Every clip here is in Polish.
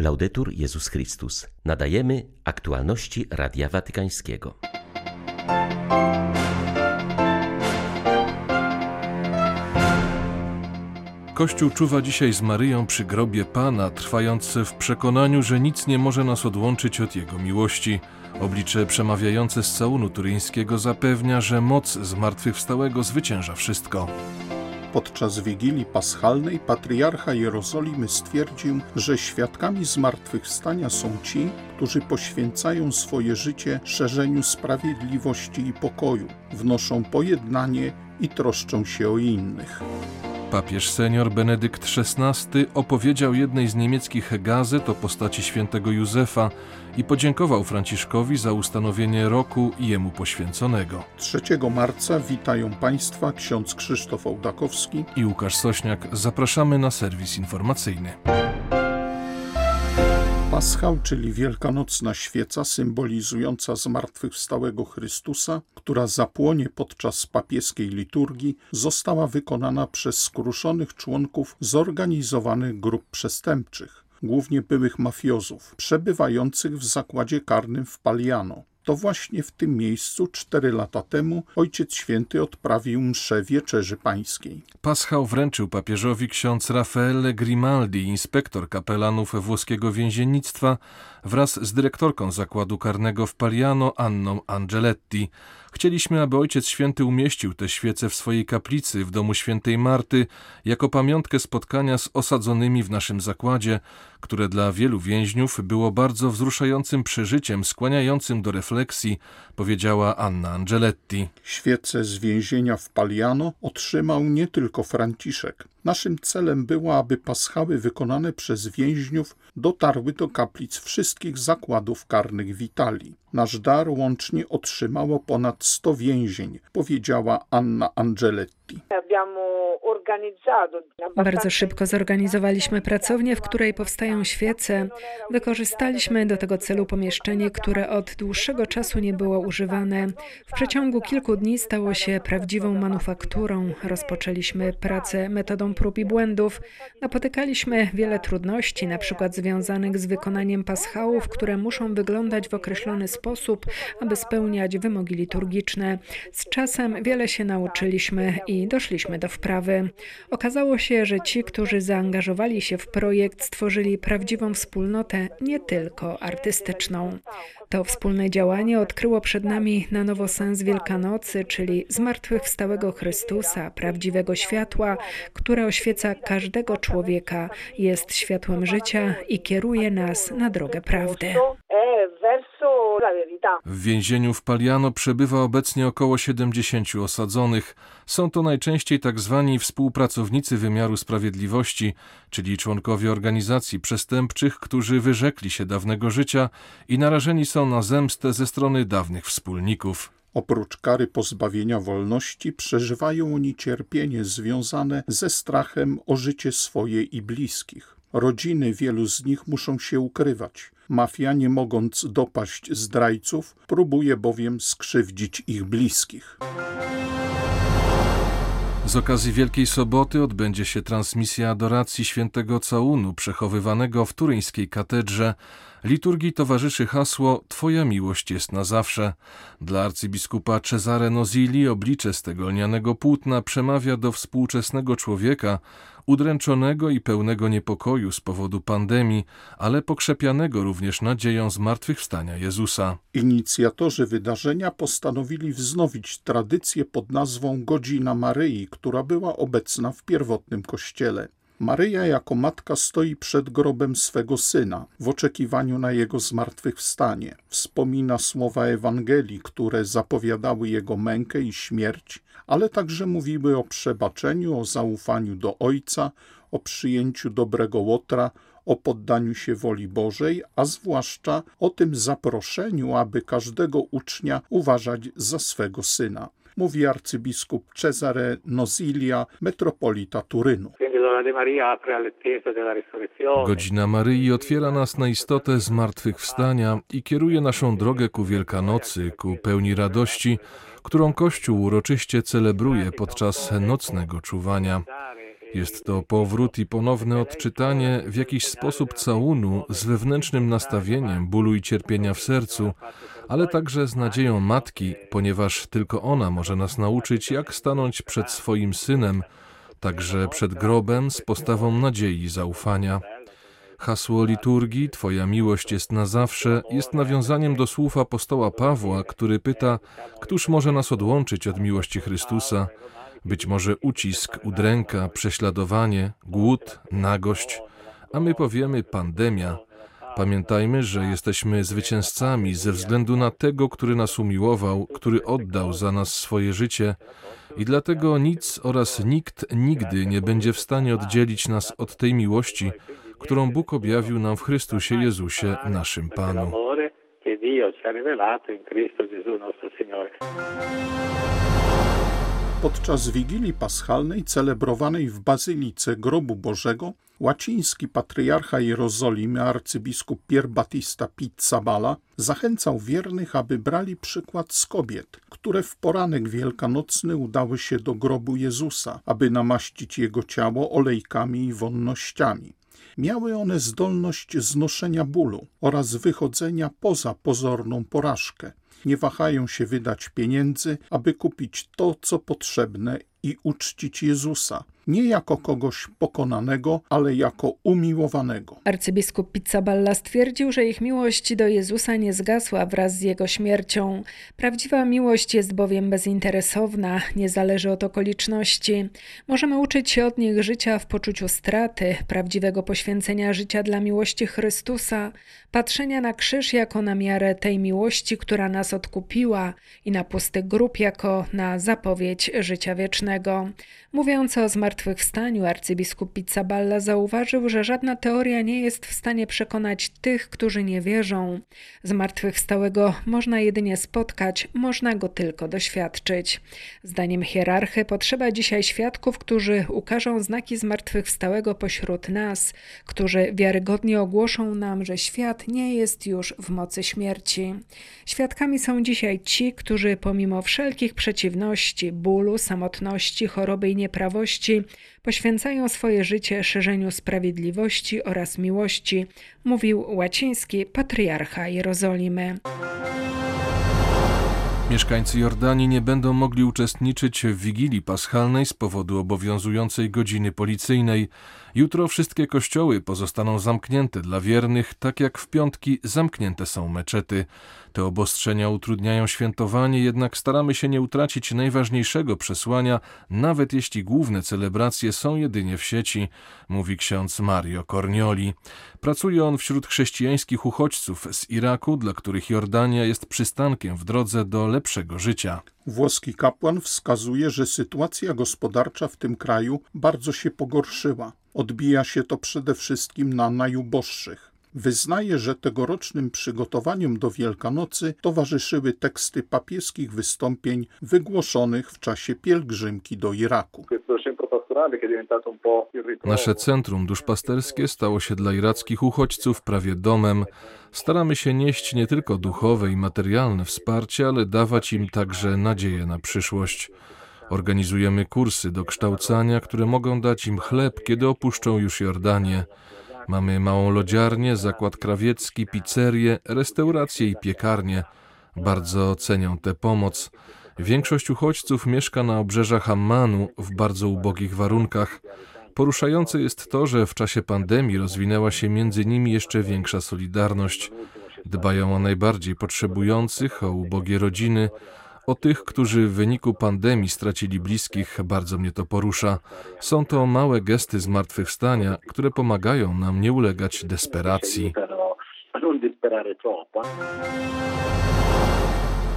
Laudetur Jezus Chrystus. Nadajemy aktualności Radia Watykańskiego. Kościół czuwa dzisiaj z Maryją przy grobie Pana, trwając w przekonaniu, że nic nie może nas odłączyć od Jego miłości. Oblicze przemawiające z całunu turyńskiego zapewnia, że moc zmartwychwstałego zwycięża wszystko. Podczas Wigilii Paschalnej patriarcha Jerozolimy stwierdził, że świadkami zmartwychwstania są ci, którzy poświęcają swoje życie szerzeniu sprawiedliwości i pokoju, wnoszą pojednanie i troszczą się o innych. Papież senior Benedykt XVI opowiedział jednej z niemieckich gazet o postaci świętego Józefa i podziękował Franciszkowi za ustanowienie roku jemu poświęconego. 3 marca witają Państwa ksiądz Krzysztof Ołdakowski i Łukasz Sośniak. Zapraszamy na serwis informacyjny. Paschał, czyli wielkanocna świeca symbolizująca zmartwychwstałego Chrystusa, która zapłonie podczas papieskiej liturgii, została wykonana przez skruszonych członków zorganizowanych grup przestępczych, głównie byłych mafiozów, przebywających w zakładzie karnym w Paliano. To właśnie w tym miejscu cztery lata temu Ojciec Święty odprawił mszę Wieczerzy Pańskiej. Paschał wręczył papieżowi ksiądz Raffaele Grimaldi, inspektor kapelanów włoskiego więziennictwa, wraz z dyrektorką zakładu karnego w Paliano Anną Angeletti. Chcieliśmy, aby Ojciec Święty umieścił te świece w swojej kaplicy w domu świętej Marty jako pamiątkę spotkania z osadzonymi w naszym zakładzie, które dla wielu więźniów było bardzo wzruszającym przeżyciem skłaniającym do refleksji, powiedziała Anna Angeletti. Świece z więzienia w Paliano otrzymał nie tylko Franciszek. Naszym celem było, aby paschały wykonane przez więźniów dotarły do kaplic wszystkich zakładów karnych w Italii. Nasz dar łącznie otrzymało ponad 100 więzień, powiedziała Anna Angeletti. Bardzo szybko zorganizowaliśmy pracownię, w której powstają świece. Wykorzystaliśmy do tego celu pomieszczenie, które od dłuższego czasu nie było używane. W przeciągu kilku dni stało się prawdziwą manufakturą. Rozpoczęliśmy pracę metodą prób i błędów. Napotykaliśmy wiele trudności, na przykład związanych z wykonaniem paschałów, które muszą wyglądać w określony sposób, aby spełniać wymogi liturgiczne. Z czasem wiele się nauczyliśmy i doszliśmy do wprawy. Okazało się, że ci, którzy zaangażowali się w projekt, stworzyli prawdziwą wspólnotę, nie tylko artystyczną. To wspólne działanie odkryło przed nami na nowo sens Wielkanocy, czyli zmartwychwstałego Chrystusa, prawdziwego światła, które oświeca każdego człowieka, jest światłem życia i kieruje nas na drogę prawdy. W więzieniu w Paliano przebywa obecnie około 70 osadzonych. Są to najczęściej tak zwani współpracownicy wymiaru sprawiedliwości, czyli członkowie organizacji przestępczych, którzy wyrzekli się dawnego życia i narażeni są na zemstę ze strony dawnych wspólników. Oprócz kary pozbawienia wolności przeżywają oni cierpienie związane ze strachem o życie swoje i bliskich. Rodziny wielu z nich muszą się ukrywać. Mafia, nie mogąc dopaść zdrajców, próbuje bowiem skrzywdzić ich bliskich. Z okazji Wielkiej Soboty odbędzie się transmisja adoracji świętego całunu przechowywanego w turyńskiej katedrze. Liturgii towarzyszy hasło Twoja miłość jest na zawsze. Dla arcybiskupa Cesare Nozili oblicze z tego lnianego płótna przemawia do współczesnego człowieka, udręczonego i pełnego niepokoju z powodu pandemii, ale pokrzepianego również nadzieją zmartwychwstania Jezusa. Inicjatorzy wydarzenia postanowili wznowić tradycję pod nazwą Godzina Maryi, która była obecna w pierwotnym kościele. Maryja jako matka stoi przed grobem swego syna w oczekiwaniu na jego zmartwychwstanie. Wspomina słowa Ewangelii, które zapowiadały jego mękę i śmierć, ale także mówiły o przebaczeniu, o zaufaniu do Ojca, o przyjęciu dobrego łotra, o poddaniu się woli Bożej, a zwłaszcza o tym zaproszeniu, aby każdego ucznia uważać za swego syna mówi arcybiskup Cesare Nozilia, metropolita Turynu. Godzina Maryi otwiera nas na istotę zmartwychwstania i kieruje naszą drogę ku Wielkanocy, ku pełni radości, którą Kościół uroczyście celebruje podczas nocnego czuwania. Jest to powrót i ponowne odczytanie w jakiś sposób całunu z wewnętrznym nastawieniem bólu i cierpienia w sercu, ale także z nadzieją matki, ponieważ tylko ona może nas nauczyć, jak stanąć przed swoim synem, także przed grobem z postawą nadziei i zaufania. Hasło liturgii Twoja miłość jest na zawsze jest nawiązaniem do słów apostoła Pawła, który pyta, któż może nas odłączyć od miłości Chrystusa? Być może ucisk, udręka, prześladowanie, głód, nagość, a my powiemy pandemia. Pamiętajmy, że jesteśmy zwycięzcami ze względu na tego, który nas umiłował, który oddał za nas swoje życie i dlatego nic oraz nikt nigdy nie będzie w stanie oddzielić nas od tej miłości, którą Bóg objawił nam w Chrystusie Jezusie, naszym Panu. Podczas Wigilii Paschalnej celebrowanej w Bazylice Grobu Bożego łaciński patriarcha Jerozolimy arcybiskup Pier Battista Pizzabala zachęcał wiernych, aby brali przykład z kobiet, które w poranek wielkanocny udały się do grobu Jezusa, aby namaścić jego ciało olejkami i wonnościami. Miały one zdolność znoszenia bólu oraz wychodzenia poza pozorną porażkę. Nie wahają się wydać pieniędzy, aby kupić to, co potrzebne i uczcić Jezusa, nie jako kogoś pokonanego, ale jako umiłowanego. Arcybiskup Pizzaballa stwierdził, że ich miłość do Jezusa nie zgasła wraz z jego śmiercią. Prawdziwa miłość jest bowiem bezinteresowna, nie zależy od okoliczności. Możemy uczyć się od nich życia w poczuciu straty, prawdziwego poświęcenia życia dla miłości Chrystusa, patrzenia na krzyż jako na miarę tej miłości, która nas odkupiła i na pusty grób jako na zapowiedź życia wiecznego. Mówiąc o zmartwychwstaniu, arcybiskup Pizzaballa zauważył, że żadna teoria nie jest w stanie przekonać tych, którzy nie wierzą. Zmartwychwstałego można jedynie spotkać, można go tylko doświadczyć. Zdaniem hierarchy potrzeba dzisiaj świadków, którzy ukażą znaki zmartwychwstałego pośród nas, którzy wiarygodnie ogłoszą nam, że świat nie jest już w mocy śmierci. Świadkami są dzisiaj ci, którzy pomimo wszelkich przeciwności, bólu, samotności, choroby i nieprawości poświęcają swoje życie szerzeniu sprawiedliwości oraz miłości, mówił łaciński patriarcha Jerozolimy. Mieszkańcy Jordanii nie będą mogli uczestniczyć w Wigilii Paschalnej z powodu obowiązującej godziny policyjnej. Jutro wszystkie kościoły pozostaną zamknięte dla wiernych, tak jak w piątki zamknięte są meczety. Te obostrzenia utrudniają świętowanie, jednak staramy się nie utracić najważniejszego przesłania, nawet jeśli główne celebracje są jedynie w sieci, mówi ksiądz Mario Cornioli. Pracuje on wśród chrześcijańskich uchodźców z Iraku, dla których Jordania jest przystankiem w drodze do lepszego życia. Włoski kapłan wskazuje, że sytuacja gospodarcza w tym kraju bardzo się pogorszyła. Odbija się to przede wszystkim na najuboższych. Wyznaje, że tegorocznym przygotowaniom do Wielkanocy towarzyszyły teksty papieskich wystąpień wygłoszonych w czasie pielgrzymki do Iraku. Nasze centrum duszpasterskie stało się dla irackich uchodźców prawie domem. Staramy się nieść nie tylko duchowe i materialne wsparcie, ale dawać im także nadzieję na przyszłość. Organizujemy kursy do kształcania, które mogą dać im chleb, kiedy opuszczą już Jordanię. Mamy małą lodziarnię, zakład krawiecki, pizzerię, restaurację i piekarnię. Bardzo cenią tę pomoc. Większość uchodźców mieszka na obrzeżach Ammanu w bardzo ubogich warunkach. Poruszające jest to, że w czasie pandemii rozwinęła się między nimi jeszcze większa solidarność. Dbają o najbardziej potrzebujących, o ubogie rodziny, o tych, którzy w wyniku pandemii stracili bliskich, bardzo mnie to porusza. Są to małe gesty zmartwychwstania, które pomagają nam nie ulegać desperacji.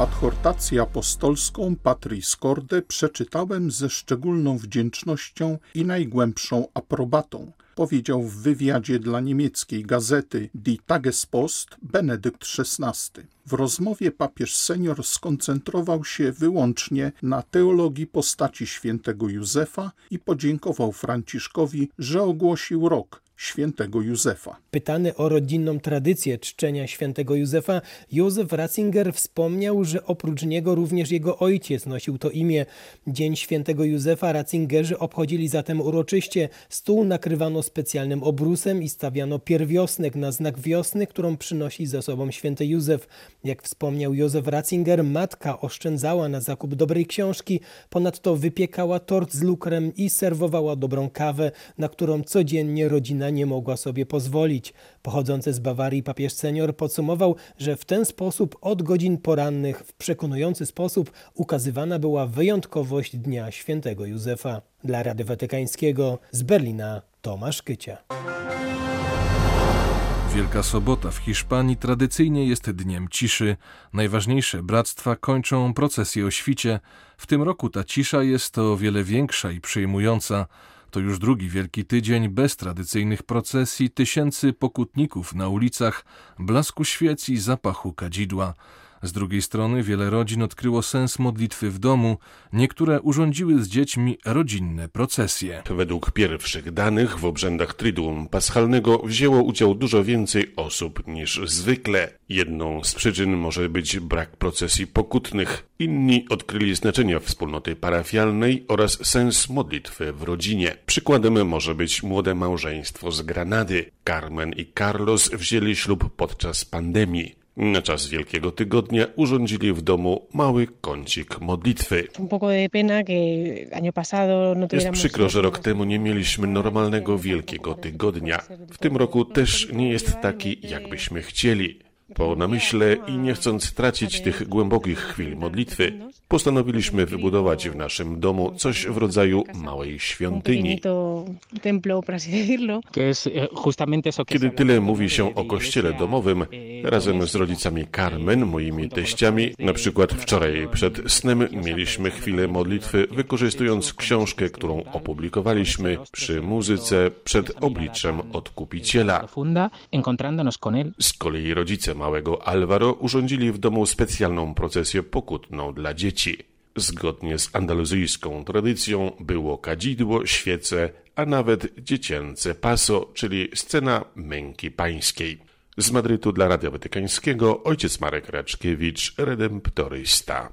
Adhortację apostolską Patris Corde przeczytałem ze szczególną wdzięcznością i najgłębszą aprobatą, powiedział w wywiadzie dla niemieckiej gazety Die Tagespost Benedykt XVI. W rozmowie papież senior skoncentrował się wyłącznie na teologii postaci świętego Józefa i podziękował Franciszkowi, że ogłosił rok świętego Józefa. Pytany o rodzinną tradycję czczenia świętego Józefa, Józef Ratzinger wspomniał, że oprócz niego również jego ojciec nosił to imię. Dzień świętego Józefa Ratzingerzy obchodzili zatem uroczyście. Stół nakrywano specjalnym obrusem i stawiano pierwiosnek na znak wiosny, którą przynosi ze sobą święty Józef. Jak wspomniał Józef Ratzinger, matka oszczędzała na zakup dobrej książki, ponadto wypiekała tort z lukrem i serwowała dobrą kawę, na którą codziennie rodzina nie mogła sobie pozwolić. Pochodzący z Bawarii papież senior podsumował, że w ten sposób od godzin porannych w przekonujący sposób ukazywana była wyjątkowość Dnia Świętego Józefa. Dla Rady Watykańskiego z Berlina Tomasz Kycia. Wielka Sobota w Hiszpanii tradycyjnie jest dniem ciszy. Najważniejsze bractwa kończą procesję o świcie. W tym roku ta cisza jest o wiele większa i przejmująca. To już drugi wielki tydzień bez tradycyjnych procesji, tysięcy pokutników na ulicach, blasku świec i zapachu kadzidła. Z drugiej strony wiele rodzin odkryło sens modlitwy w domu, niektóre urządziły z dziećmi rodzinne procesje. Według pierwszych danych w obrzędach Triduum Paschalnego wzięło udział dużo więcej osób niż zwykle. Jedną z przyczyn może być brak procesji pokutnych. Inni odkryli znaczenie wspólnoty parafialnej oraz sens modlitwy w rodzinie. Przykładem może być młode małżeństwo z Granady. Carmen i Carlos wzięli ślub podczas pandemii. Na czas Wielkiego Tygodnia urządzili w domu mały kącik modlitwy. Jest przykro, że rok temu nie mieliśmy normalnego Wielkiego Tygodnia. W tym roku też nie jest taki, jakbyśmy chcieli. Po namyśle i nie chcąc tracić tych głębokich chwil modlitwy, postanowiliśmy wybudować w naszym domu coś w rodzaju małej świątyni. Kiedy tyle mówi się o kościele domowym, razem z rodzicami Carmen, moimi teściami, na przykład wczoraj przed snem mieliśmy chwilę modlitwy, wykorzystując książkę, którą opublikowaliśmy przy muzyce przed obliczem Odkupiciela. Z kolei rodzice małego Alvaro urządzili w domu specjalną procesję pokutną dla dzieci. Zgodnie z andaluzyjską tradycją było kadzidło, świece, a nawet dziecięce paso, czyli scena męki pańskiej. Z Madrytu dla Radia Watykańskiego ojciec Marek Raczkiewicz, redemptorysta.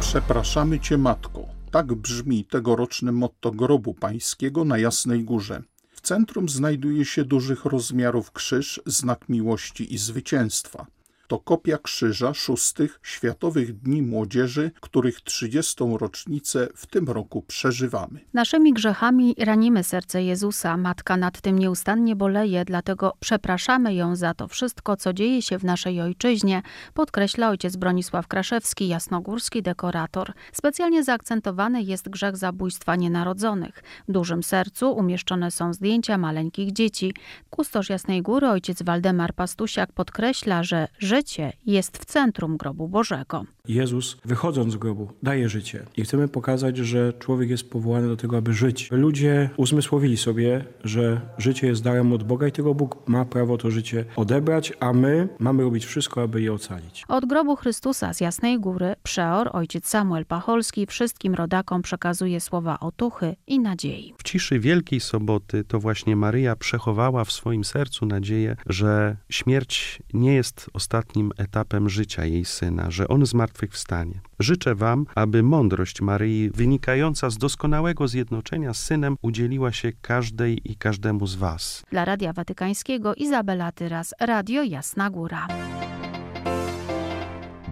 Przepraszamy Cię, Matko. Tak brzmi tegoroczne motto grobu pańskiego na Jasnej Górze centrum znajduje się dużych rozmiarów krzyż, znak miłości i zwycięstwa. To kopia krzyża szóstych Światowych Dni Młodzieży, których 30. rocznicę w tym roku przeżywamy. Naszymi grzechami ranimy serce Jezusa. Matka nad tym nieustannie boleje, dlatego przepraszamy ją za to wszystko, co dzieje się w naszej ojczyźnie, podkreśla ojciec Bronisław Kraszewski, jasnogórski dekorator. Specjalnie zaakcentowany jest grzech zabójstwa nienarodzonych. W dużym sercu umieszczone są zdjęcia maleńkich dzieci. Kustosz Jasnej Góry, ojciec Waldemar Pastusiak podkreśla, że życie jest w centrum grobu Bożego. Jezus, wychodząc z grobu, daje życie. I chcemy pokazać, że człowiek jest powołany do tego, aby żyć. Ludzie uzmysłowili sobie, że życie jest darem od Boga i tylko Bóg ma prawo to życie odebrać, a my mamy robić wszystko, aby je ocalić. Od grobu Chrystusa z Jasnej Góry przeor ojciec Samuel Pacholski wszystkim rodakom przekazuje słowa otuchy i nadziei. W ciszy Wielkiej Soboty to właśnie Maryja przechowała w swoim sercu nadzieję, że śmierć nie jest ostatnim etapem życia jej syna, że on zmartwychwstanie. Życzę Wam, aby mądrość Maryi, wynikająca z doskonałego zjednoczenia z synem, udzieliła się każdej i każdemu z Was. Dla Radia Watykańskiego Izabela Tyras, Radio Jasna Góra.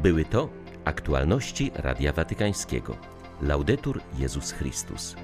Były to aktualności Radia Watykańskiego. Laudetur Jezus Chrystus.